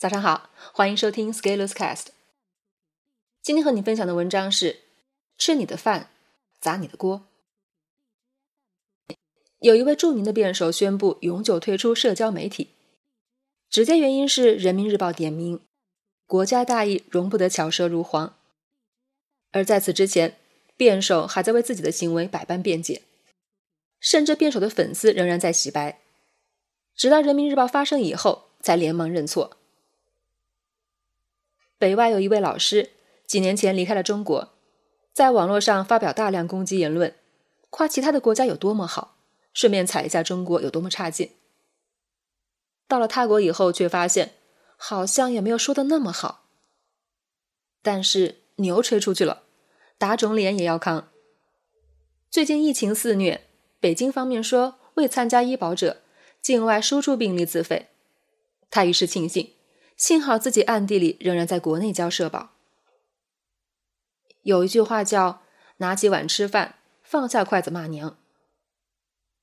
早上好，欢迎收听 Scalers Cast。今天和你分享的文章是：吃你的饭，砸你的锅。有一位著名的辩手宣布永久退出社交媒体，直接原因是人民日报点名，国家大义容不得巧舌如簧。而在此之前，辩手还在为自己的行为百般辩解，甚至辩手的粉丝仍然在洗白，直到人民日报发声以后，才连忙认错。北外有一位老师，几年前离开了中国，在网络上发表大量攻击言论，夸其他的国家有多么好，顺便踩一下中国有多么差劲。到了他国以后，却发现好像也没有说的那么好。但是牛吹出去了，打肿脸也要扛。最近疫情肆虐，北京方面说未参加医保者境外输出病例自费，他于是庆幸。幸好自己暗地里仍然在国内交社保。有一句话叫“拿起碗吃饭，放下筷子骂娘”。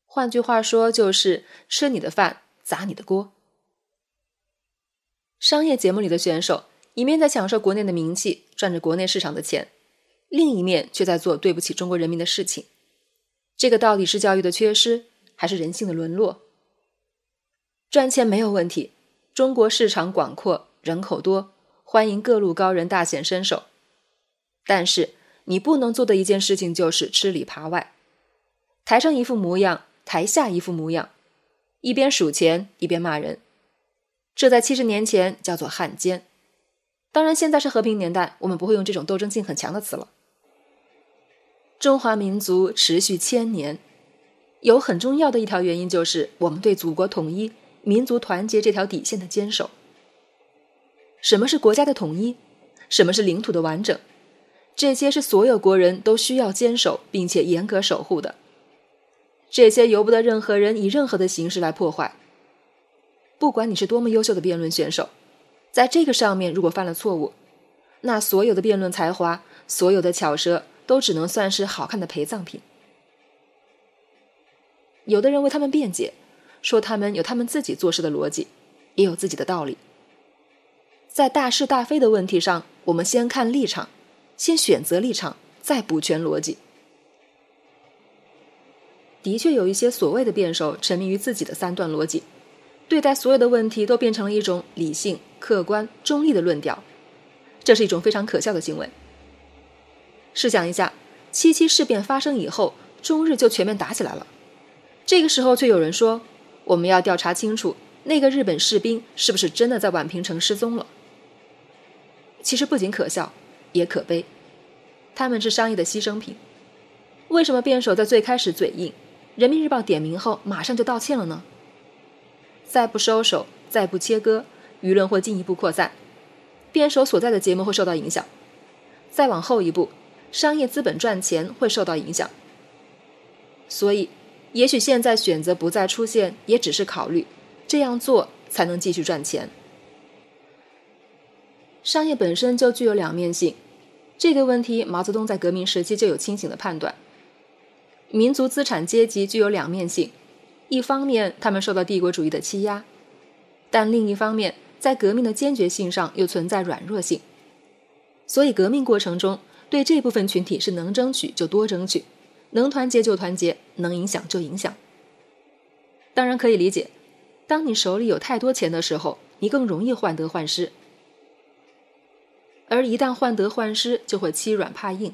换句话说，就是吃你的饭，砸你的锅。商业节目里的选手，一面在享受国内的名气，赚着国内市场的钱，另一面却在做对不起中国人民的事情。这个到底是教育的缺失，还是人性的沦落？赚钱没有问题。中国市场广阔，人口多，欢迎各路高人大显身手。但是你不能做的一件事情就是吃里扒外，台上一副模样，台下一副模样，一边数钱一边骂人。这在七十年前叫做汉奸。当然，现在是和平年代，我们不会用这种斗争性很强的词了。中华民族持续千年，有很重要的一条原因就是我们对祖国统一。民族团结这条底线的坚守。什么是国家的统一？什么是领土的完整？这些是所有国人都需要坚守并且严格守护的。这些由不得任何人以任何的形式来破坏。不管你是多么优秀的辩论选手，在这个上面如果犯了错误，那所有的辩论才华、所有的巧舌都只能算是好看的陪葬品。有的人为他们辩解。说他们有他们自己做事的逻辑，也有自己的道理。在大是大非的问题上，我们先看立场，先选择立场，再补全逻辑。的确有一些所谓的辩手沉迷于自己的三段逻辑，对待所有的问题都变成了一种理性、客观、中立的论调，这是一种非常可笑的行为。试想一下，七七事变发生以后，中日就全面打起来了，这个时候却有人说。我们要调查清楚，那个日本士兵是不是真的在宛平城失踪了？其实不仅可笑，也可悲，他们是商业的牺牲品。为什么辩手在最开始嘴硬，人民日报点名后马上就道歉了呢？再不收手，再不切割，舆论会进一步扩散，辩手所在的节目会受到影响。再往后一步，商业资本赚钱会受到影响。所以。也许现在选择不再出现，也只是考虑这样做才能继续赚钱。商业本身就具有两面性，这个问题毛泽东在革命时期就有清醒的判断。民族资产阶级具有两面性，一方面他们受到帝国主义的欺压，但另一方面在革命的坚决性上又存在软弱性。所以革命过程中对这部分群体是能争取就多争取。能团结就团结，能影响就影响。当然可以理解，当你手里有太多钱的时候，你更容易患得患失。而一旦患得患失，就会欺软怕硬。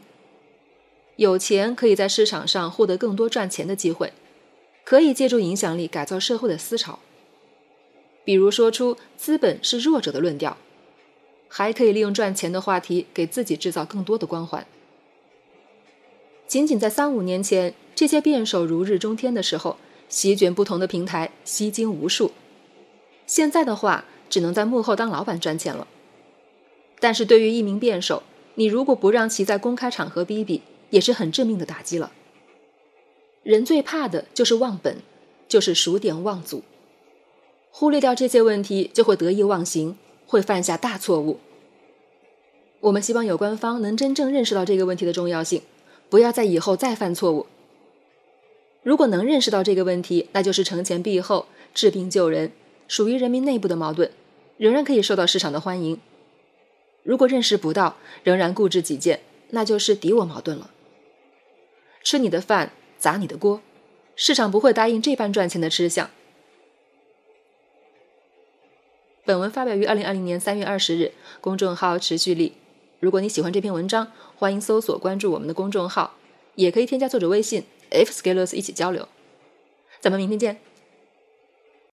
有钱可以在市场上获得更多赚钱的机会，可以借助影响力改造社会的思潮，比如说出资本是弱者的论调，还可以利用赚钱的话题给自己制造更多的光环。仅仅在三五年前，这些辩手如日中天的时候，席卷不同的平台，吸金无数。现在的话，只能在幕后当老板赚钱了。但是对于一名辩手，你如果不让其在公开场合逼逼，也是很致命的打击了。人最怕的就是忘本，就是数典忘祖，忽略掉这些问题，就会得意忘形，会犯下大错误。我们希望有关方能真正认识到这个问题的重要性。不要在以后再犯错误。如果能认识到这个问题，那就是惩前毖后、治病救人，属于人民内部的矛盾，仍然可以受到市场的欢迎。如果认识不到，仍然固执己见，那就是敌我矛盾了。吃你的饭，砸你的锅，市场不会答应这般赚钱的吃相。本文发表于二零二零年三月二十日，公众号持续力。如果你喜欢这篇文章，欢迎搜索关注我们的公众号，也可以添加作者微信 f scalers 一起交流。咱们明天见。